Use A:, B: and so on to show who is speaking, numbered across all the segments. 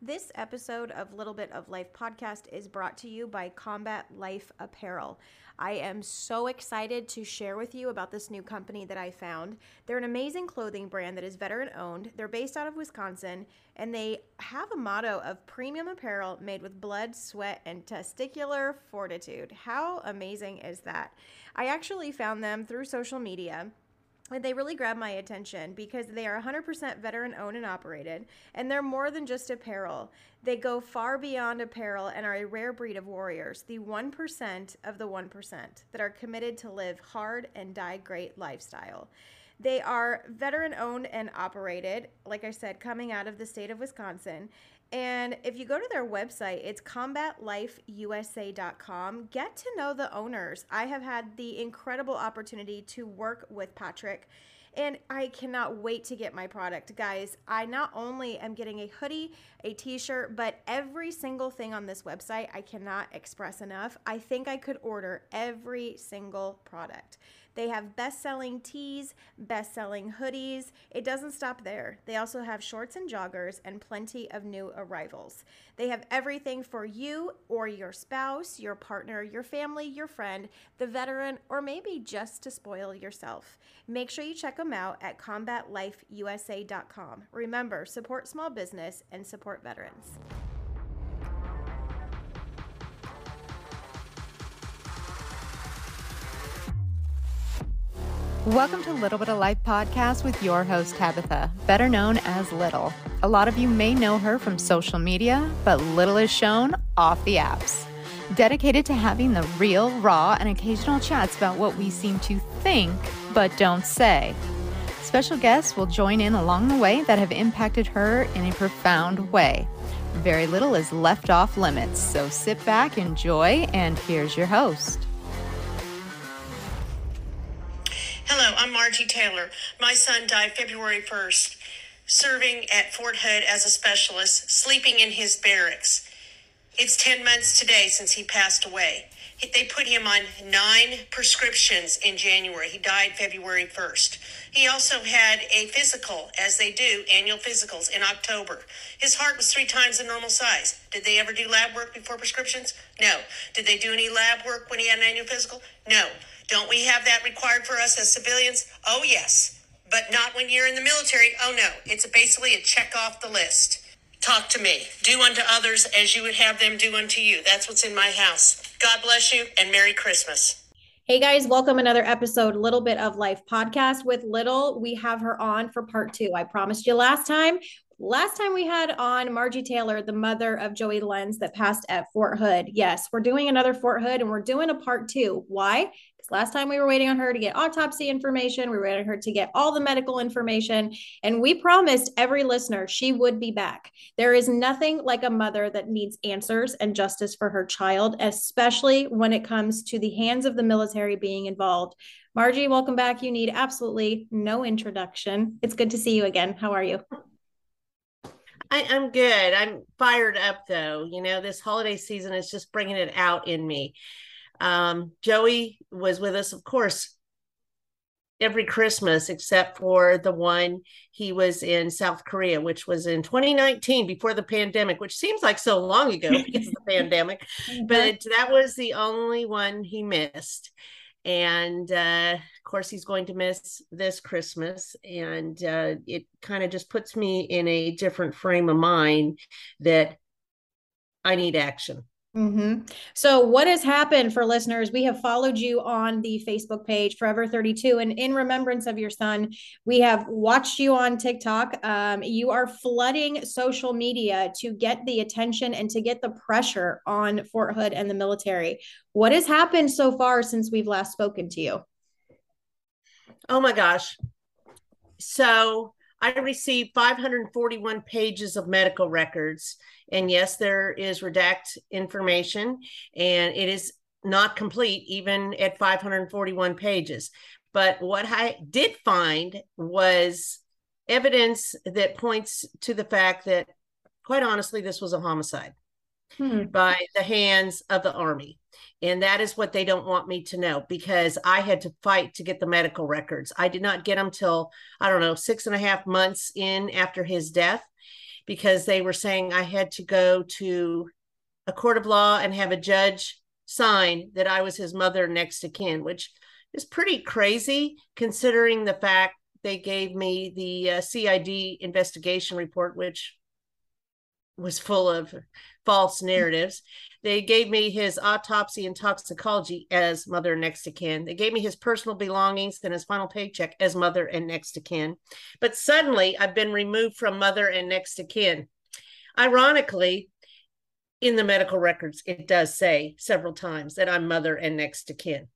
A: This episode of Little Bit of Life podcast is brought to you by Combat Life Apparel. I am so excited to share with you about this new company that I found. They're an amazing clothing brand that is veteran owned. They're based out of Wisconsin and they have a motto of premium apparel made with blood, sweat, and testicular fortitude. How amazing is that? I actually found them through social media they really grab my attention because they are 100% veteran owned and operated, and they're more than just apparel. They go far beyond apparel and are a rare breed of warriors, the 1% of the 1% that are committed to live hard and die great lifestyle. They are veteran owned and operated, like I said, coming out of the state of Wisconsin. And if you go to their website, it's combatlifeusa.com. Get to know the owners. I have had the incredible opportunity to work with Patrick and I cannot wait to get my product. Guys, I not only am getting a hoodie, a t shirt, but every single thing on this website I cannot express enough. I think I could order every single product. They have best selling tees, best selling hoodies. It doesn't stop there. They also have shorts and joggers and plenty of new arrivals. They have everything for you or your spouse, your partner, your family, your friend, the veteran, or maybe just to spoil yourself. Make sure you check them out at combatlifeusa.com. Remember, support small business and support veterans.
B: Welcome to Little Bit of Life podcast with your host, Tabitha, better known as Little. A lot of you may know her from social media, but Little is shown off the apps. Dedicated to having the real, raw, and occasional chats about what we seem to think but don't say. Special guests will join in along the way that have impacted her in a profound way. Very little is left off limits, so sit back, enjoy, and here's your host.
C: Hello, I'm Margie Taylor. My son died February 1st, serving at Fort Hood as a specialist, sleeping in his barracks. It's 10 months today since he passed away. They put him on nine prescriptions in January. He died February 1st. He also had a physical, as they do, annual physicals in October. His heart was three times the normal size. Did they ever do lab work before prescriptions? No. Did they do any lab work when he had an annual physical? No. Don't we have that required for us as civilians? Oh, yes. But not when you're in the military. Oh, no. It's basically a check off the list. Talk to me. Do unto others as you would have them do unto you. That's what's in my house. God bless you and Merry Christmas.
A: Hey guys, welcome another episode, Little Bit of Life podcast with Little. We have her on for part two. I promised you last time. Last time we had on Margie Taylor, the mother of Joey Lenz that passed at Fort Hood. Yes, we're doing another Fort Hood and we're doing a part two. Why? Last time we were waiting on her to get autopsy information, we were waiting on her to get all the medical information, and we promised every listener she would be back. There is nothing like a mother that needs answers and justice for her child, especially when it comes to the hands of the military being involved. Margie, welcome back. You need absolutely no introduction. It's good to see you again. How are you?
C: I, am good. I'm fired up though. You know, this holiday season is just bringing it out in me. Um, Joey was with us, of course, every Christmas except for the one he was in South Korea, which was in 2019 before the pandemic, which seems like so long ago because of the pandemic. But that was the only one he missed. And uh, of course, he's going to miss this Christmas. And uh, it kind of just puts me in a different frame of mind that I need action.
A: Mm-hmm. So, what has happened for listeners? We have followed you on the Facebook page, Forever 32, and in remembrance of your son, we have watched you on TikTok. Um, you are flooding social media to get the attention and to get the pressure on Fort Hood and the military. What has happened so far since we've last spoken to you?
C: Oh my gosh. So, I received 541 pages of medical records. And yes, there is redact information, and it is not complete even at 541 pages. But what I did find was evidence that points to the fact that, quite honestly, this was a homicide hmm. by the hands of the Army. And that is what they don't want me to know because I had to fight to get the medical records. I did not get them till, I don't know, six and a half months in after his death. because they were saying I had to go to a court of law and have a judge sign that I was his mother next to kin, which is pretty crazy considering the fact they gave me the uh, CID investigation report, which was full of false narratives. They gave me his autopsy and toxicology as mother and next to kin. They gave me his personal belongings and his final paycheck as mother and next to kin. But suddenly I've been removed from mother and next to kin. Ironically, in the medical records, it does say several times that I'm mother and next to kin.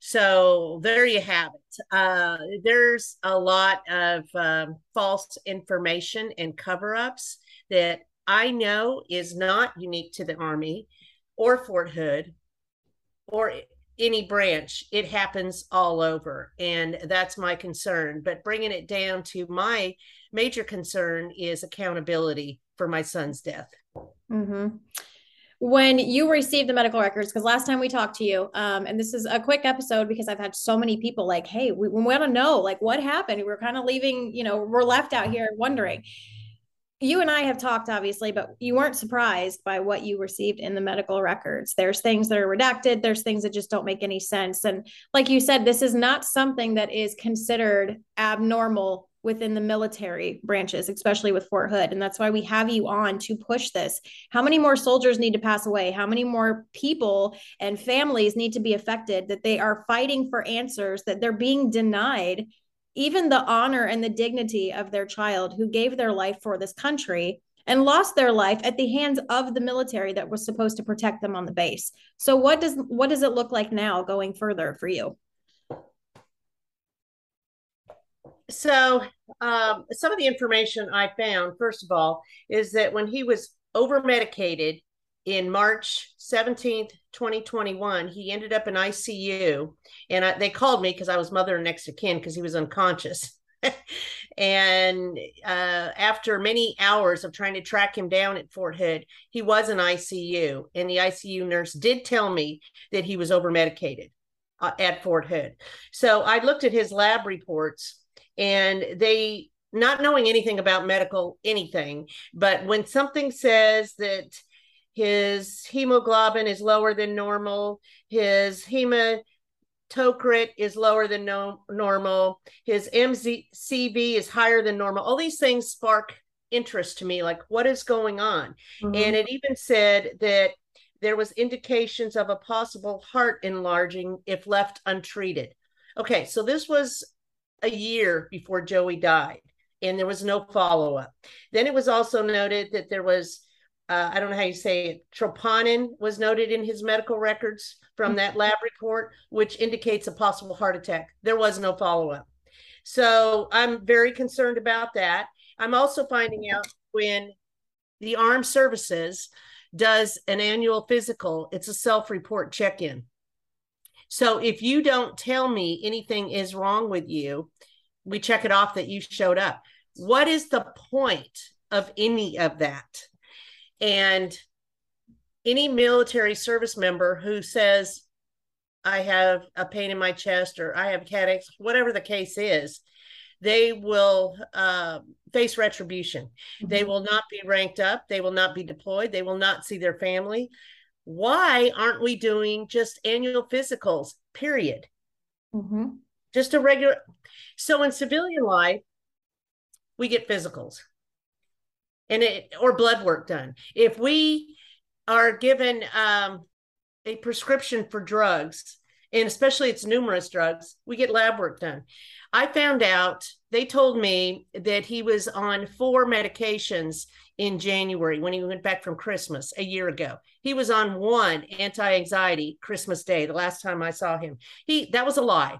C: So there you have it. Uh, there's a lot of um, false information and cover ups that I know is not unique to the Army or Fort Hood or any branch. It happens all over. And that's my concern. But bringing it down to my major concern is accountability for my son's death.
A: Mm-hmm when you received the medical records because last time we talked to you um, and this is a quick episode because i've had so many people like hey we, we want to know like what happened we're kind of leaving you know we're left out here wondering you and i have talked obviously but you weren't surprised by what you received in the medical records there's things that are redacted there's things that just don't make any sense and like you said this is not something that is considered abnormal within the military branches, especially with Fort Hood. And that's why we have you on to push this. How many more soldiers need to pass away? How many more people and families need to be affected that they are fighting for answers, that they're being denied even the honor and the dignity of their child who gave their life for this country and lost their life at the hands of the military that was supposed to protect them on the base. So what does what does it look like now going further for you?
C: so um, some of the information I found, first of all, is that when he was over medicated in March 17th, 2021, he ended up in ICU. And I, they called me because I was mother next to kin because he was unconscious. and uh, after many hours of trying to track him down at Fort Hood, he was in ICU. And the ICU nurse did tell me that he was over medicated uh, at Fort Hood. So I looked at his lab reports and they not knowing anything about medical anything but when something says that his hemoglobin is lower than normal. His hematocrit is lower than no, normal. His mcv is higher than normal. All these things spark interest to me like what is going on? Mm-hmm. and it even said that there was indications of a possible heart enlarging if left untreated. Okay so this was a year before Joey died, and there was no follow up. Then it was also noted that there was, uh, I don't know how you say it, troponin was noted in his medical records from that lab report, which indicates a possible heart attack. There was no follow up. So I'm very concerned about that. I'm also finding out when the armed services does an annual physical, it's a self report check in. So if you don't tell me anything is wrong with you, we check it off that you showed up. What is the point of any of that? And any military service member who says, I have a pain in my chest or I have headaches, whatever the case is, they will uh, face retribution. Mm-hmm. They will not be ranked up. They will not be deployed. They will not see their family why aren't we doing just annual physicals period mm-hmm. just a regular so in civilian life we get physicals and it or blood work done if we are given um, a prescription for drugs and especially it's numerous drugs we get lab work done i found out they told me that he was on four medications in January when he went back from Christmas a year ago. He was on one anti-anxiety Christmas Day, the last time I saw him. He that was a lie.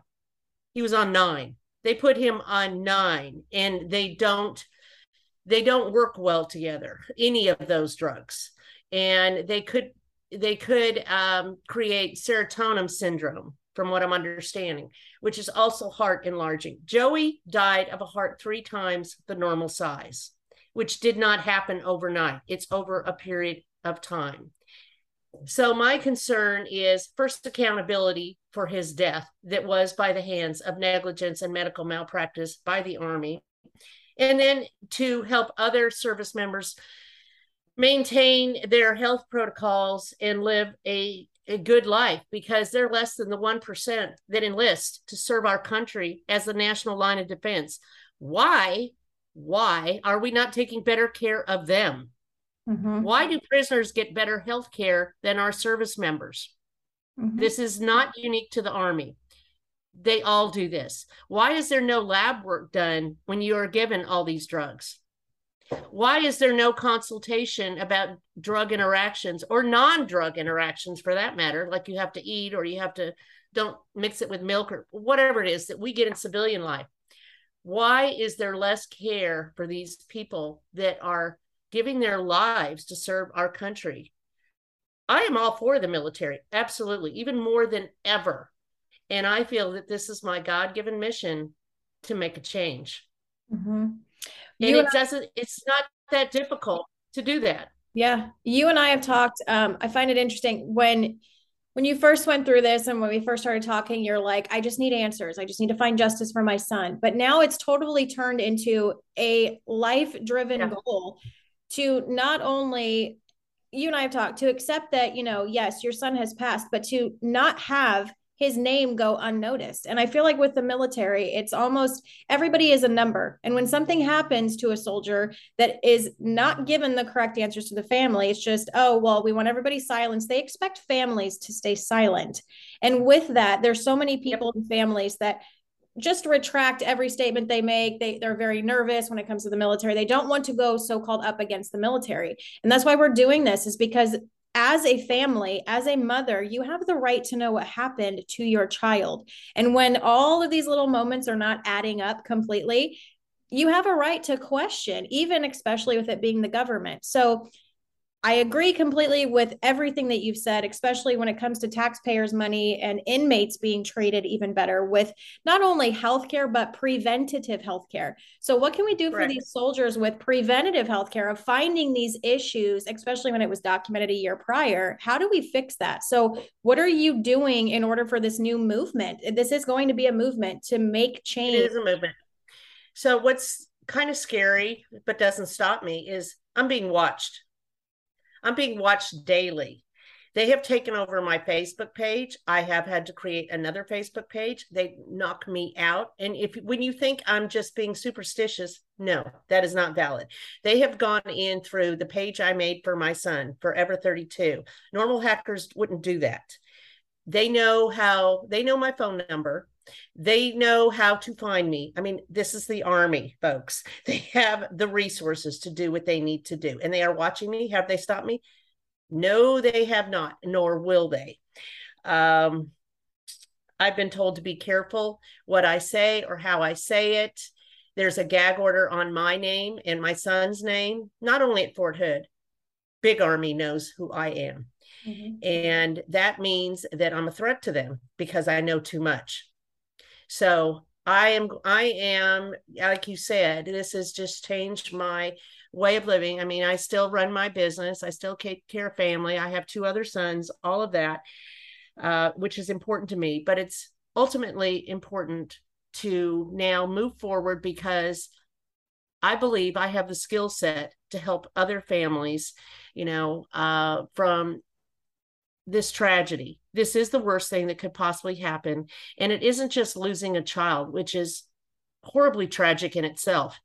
C: He was on 9. They put him on 9 and they don't they don't work well together any of those drugs. And they could they could um, create serotonin syndrome from what I'm understanding, which is also heart enlarging. Joey died of a heart three times the normal size which did not happen overnight. It's over a period of time. So, my concern is first accountability for his death that was by the hands of negligence and medical malpractice by the Army. And then to help other service members maintain their health protocols and live a, a good life because they're less than the 1% that enlist to serve our country as the national line of defense. Why? Why are we not taking better care of them? Mm-hmm. Why do prisoners get better health care than our service members? Mm-hmm. This is not unique to the Army. They all do this. Why is there no lab work done when you are given all these drugs? Why is there no consultation about drug interactions or non drug interactions for that matter? Like you have to eat or you have to don't mix it with milk or whatever it is that we get in civilian life. Why is there less care for these people that are giving their lives to serve our country? I am all for the military, absolutely, even more than ever. And I feel that this is my God given mission to make a change. Mm-hmm. And you it and doesn't, I, it's not that difficult to do that.
A: Yeah. You and I have talked. Um, I find it interesting when when you first went through this and when we first started talking, you're like, I just need answers. I just need to find justice for my son. But now it's totally turned into a life driven yeah. goal to not only you and I have talked to accept that, you know, yes, your son has passed, but to not have his name go unnoticed. And I feel like with the military, it's almost everybody is a number. And when something happens to a soldier that is not given the correct answers to the family, it's just, oh, well, we want everybody silenced. They expect families to stay silent. And with that, there's so many people and families that just retract every statement they make. They, they're very nervous when it comes to the military. They don't want to go so called up against the military. And that's why we're doing this, is because as a family, as a mother, you have the right to know what happened to your child. And when all of these little moments are not adding up completely, you have a right to question, even especially with it being the government. So I agree completely with everything that you've said, especially when it comes to taxpayers' money and inmates being treated even better with not only healthcare, but preventative healthcare. So, what can we do for these soldiers with preventative healthcare of finding these issues, especially when it was documented a year prior? How do we fix that? So, what are you doing in order for this new movement? This is going to be a movement to make change.
C: It is a movement. So, what's kind of scary, but doesn't stop me, is I'm being watched I'm being watched daily. They have taken over my Facebook page. I have had to create another Facebook page. They knock me out. And if when you think I'm just being superstitious, no, that is not valid. They have gone in through the page I made for my son, Forever 32. Normal hackers wouldn't do that. They know how, they know my phone number. They know how to find me. I mean, this is the army, folks. They have the resources to do what they need to do. And they are watching me. Have they stopped me? No, they have not, nor will they. Um, I've been told to be careful what I say or how I say it. There's a gag order on my name and my son's name, not only at Fort Hood, Big Army knows who I am. Mm-hmm. And that means that I'm a threat to them because I know too much. So I am, I am, like you said, this has just changed my way of living. I mean, I still run my business, I still take care of family. I have two other sons, all of that, uh, which is important to me. But it's ultimately important to now move forward because I believe I have the skill set to help other families, you know, uh, from this tragedy. This is the worst thing that could possibly happen. And it isn't just losing a child, which is horribly tragic in itself,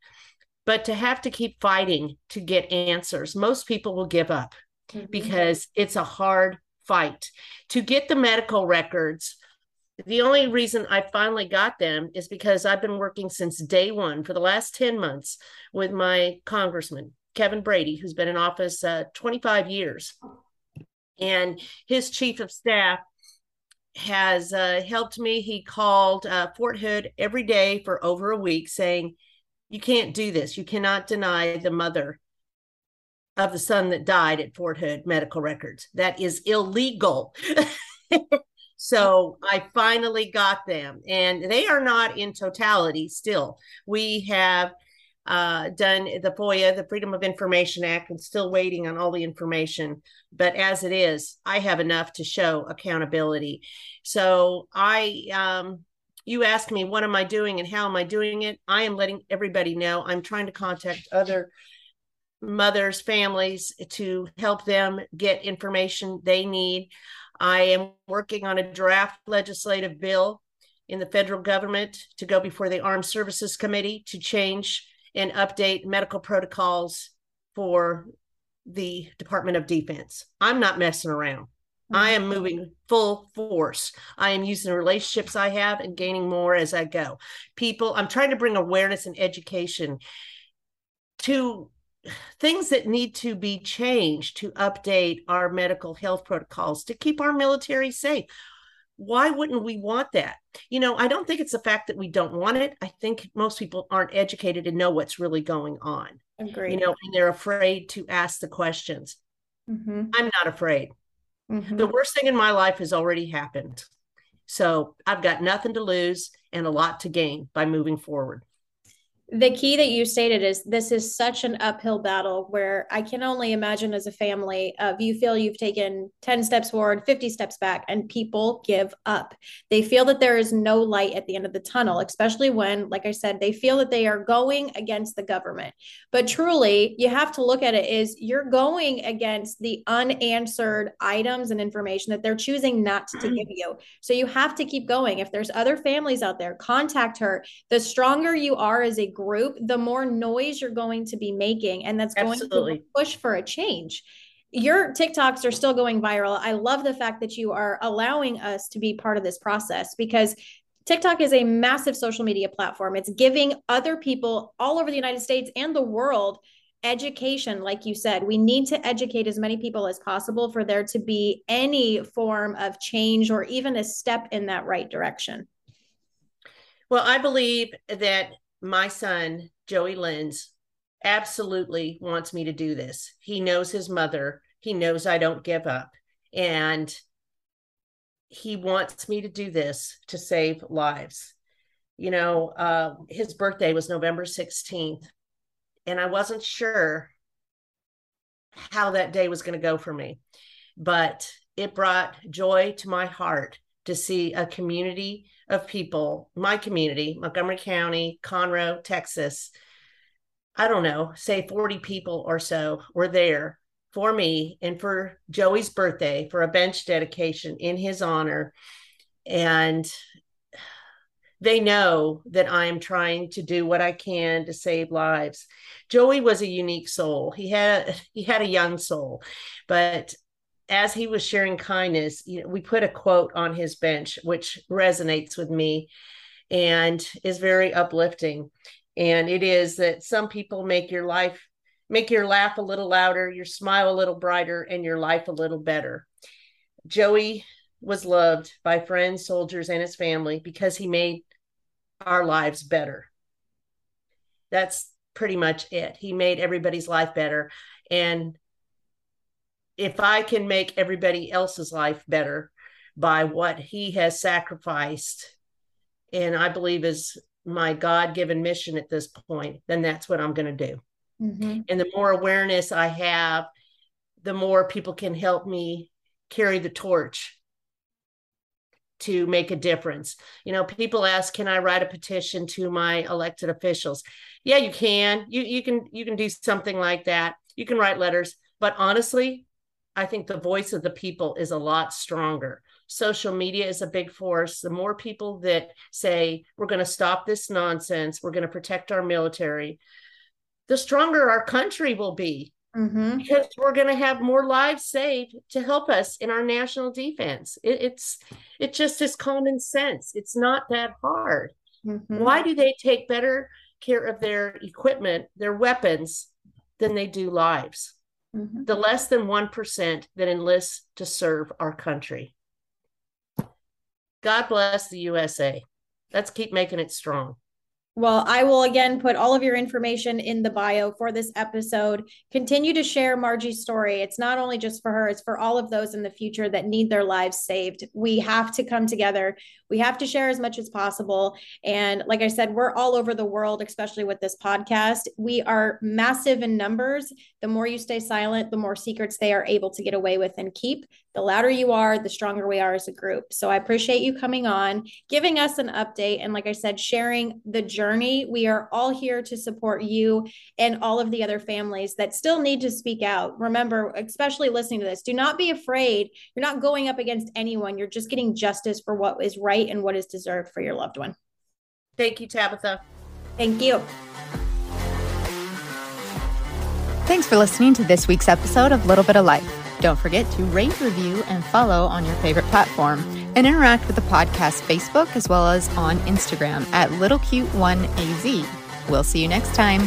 C: but to have to keep fighting to get answers. Most people will give up mm-hmm. because it's a hard fight. To get the medical records, the only reason I finally got them is because I've been working since day one for the last 10 months with my congressman, Kevin Brady, who's been in office uh, 25 years and his chief of staff has uh, helped me. He called uh, Fort Hood every day for over a week saying, You can't do this. You cannot deny the mother of the son that died at Fort Hood medical records. That is illegal. so I finally got them, and they are not in totality still. We have uh, done the FOIA, the Freedom of Information Act, and still waiting on all the information. But as it is, I have enough to show accountability. So I um, you asked me, what am I doing and how am I doing it? I am letting everybody know. I'm trying to contact other mothers, families to help them get information they need. I am working on a draft legislative bill in the federal government to go before the Armed Services Committee to change and update medical protocols for the Department of Defense. I'm not messing around. I am moving full force. I am using the relationships I have and gaining more as I go. People, I'm trying to bring awareness and education to things that need to be changed to update our medical health protocols to keep our military safe. Why wouldn't we want that? You know, I don't think it's the fact that we don't want it. I think most people aren't educated and know what's really going on.
A: Agree.
C: You know, and they're afraid to ask the questions. Mm-hmm. I'm not afraid. Mm-hmm. The worst thing in my life has already happened. So I've got nothing to lose and a lot to gain by moving forward
A: the key that you stated is this is such an uphill battle where I can only imagine as a family of you feel you've taken 10 steps forward, 50 steps back, and people give up. They feel that there is no light at the end of the tunnel, especially when, like I said, they feel that they are going against the government. But truly, you have to look at it is you're going against the unanswered items and information that they're choosing not to mm-hmm. give you. So you have to keep going. If there's other families out there, contact her. The stronger you are as a group, the more noise you're going to be making. And that's going Absolutely. to push for a change. Your TikToks are still going viral. I love the fact that you are allowing us to be part of this process because TikTok is a massive social media platform. It's giving other people all over the United States and the world education like you said we need to educate as many people as possible for there to be any form of change or even a step in that right direction
C: well i believe that my son, Joey Lenz, absolutely wants me to do this. He knows his mother, he knows I don't give up. And he wants me to do this to save lives. You know, uh, his birthday was November 16th, and I wasn't sure how that day was going to go for me, but it brought joy to my heart to see a community of people, my community, Montgomery County, Conroe, Texas, I don't know, say 40 people or so were there for me and for Joey's birthday for a bench dedication in his honor. And they know that I am trying to do what I can to save lives. Joey was a unique soul. He had he had a young soul, but as he was sharing kindness, you know, we put a quote on his bench, which resonates with me and is very uplifting. And it is that some people make your life, make your laugh a little louder, your smile a little brighter, and your life a little better. Joey was loved by friends, soldiers, and his family because he made our lives better. That's pretty much it. He made everybody's life better. And if I can make everybody else's life better by what he has sacrificed, and I believe is my God given mission at this point, then that's what I'm going to do. Mm-hmm. And the more awareness I have, the more people can help me carry the torch to make a difference. You know, people ask, can I write a petition to my elected officials? Yeah, you can. You you can you can do something like that. You can write letters, but honestly, I think the voice of the people is a lot stronger. Social media is a big force. The more people that say, we're going to stop this nonsense, we're going to protect our military, the stronger our country will be. Mm-hmm. Because we're going to have more lives saved to help us in our national defense. It, it's it just is common sense. It's not that hard. Mm-hmm. Why do they take better care of their equipment, their weapons, than they do lives? Mm-hmm. the less than 1% that enlists to serve our country. God bless the USA. Let's keep making it strong.
A: Well, I will again put all of your information in the bio for this episode. Continue to share Margie's story. It's not only just for her, it's for all of those in the future that need their lives saved. We have to come together. We have to share as much as possible. And like I said, we're all over the world, especially with this podcast. We are massive in numbers. The more you stay silent, the more secrets they are able to get away with and keep. The louder you are, the stronger we are as a group. So I appreciate you coming on, giving us an update. And like I said, sharing the journey. We are all here to support you and all of the other families that still need to speak out. Remember, especially listening to this, do not be afraid. You're not going up against anyone. You're just getting justice for what is right and what is deserved for your loved one.
C: Thank you, Tabitha.
A: Thank you.
B: Thanks for listening to this week's episode of Little Bit of Life. Don't forget to rate, review, and follow on your favorite platform and interact with the podcast Facebook as well as on Instagram at LittleCute1AZ. We'll see you next time.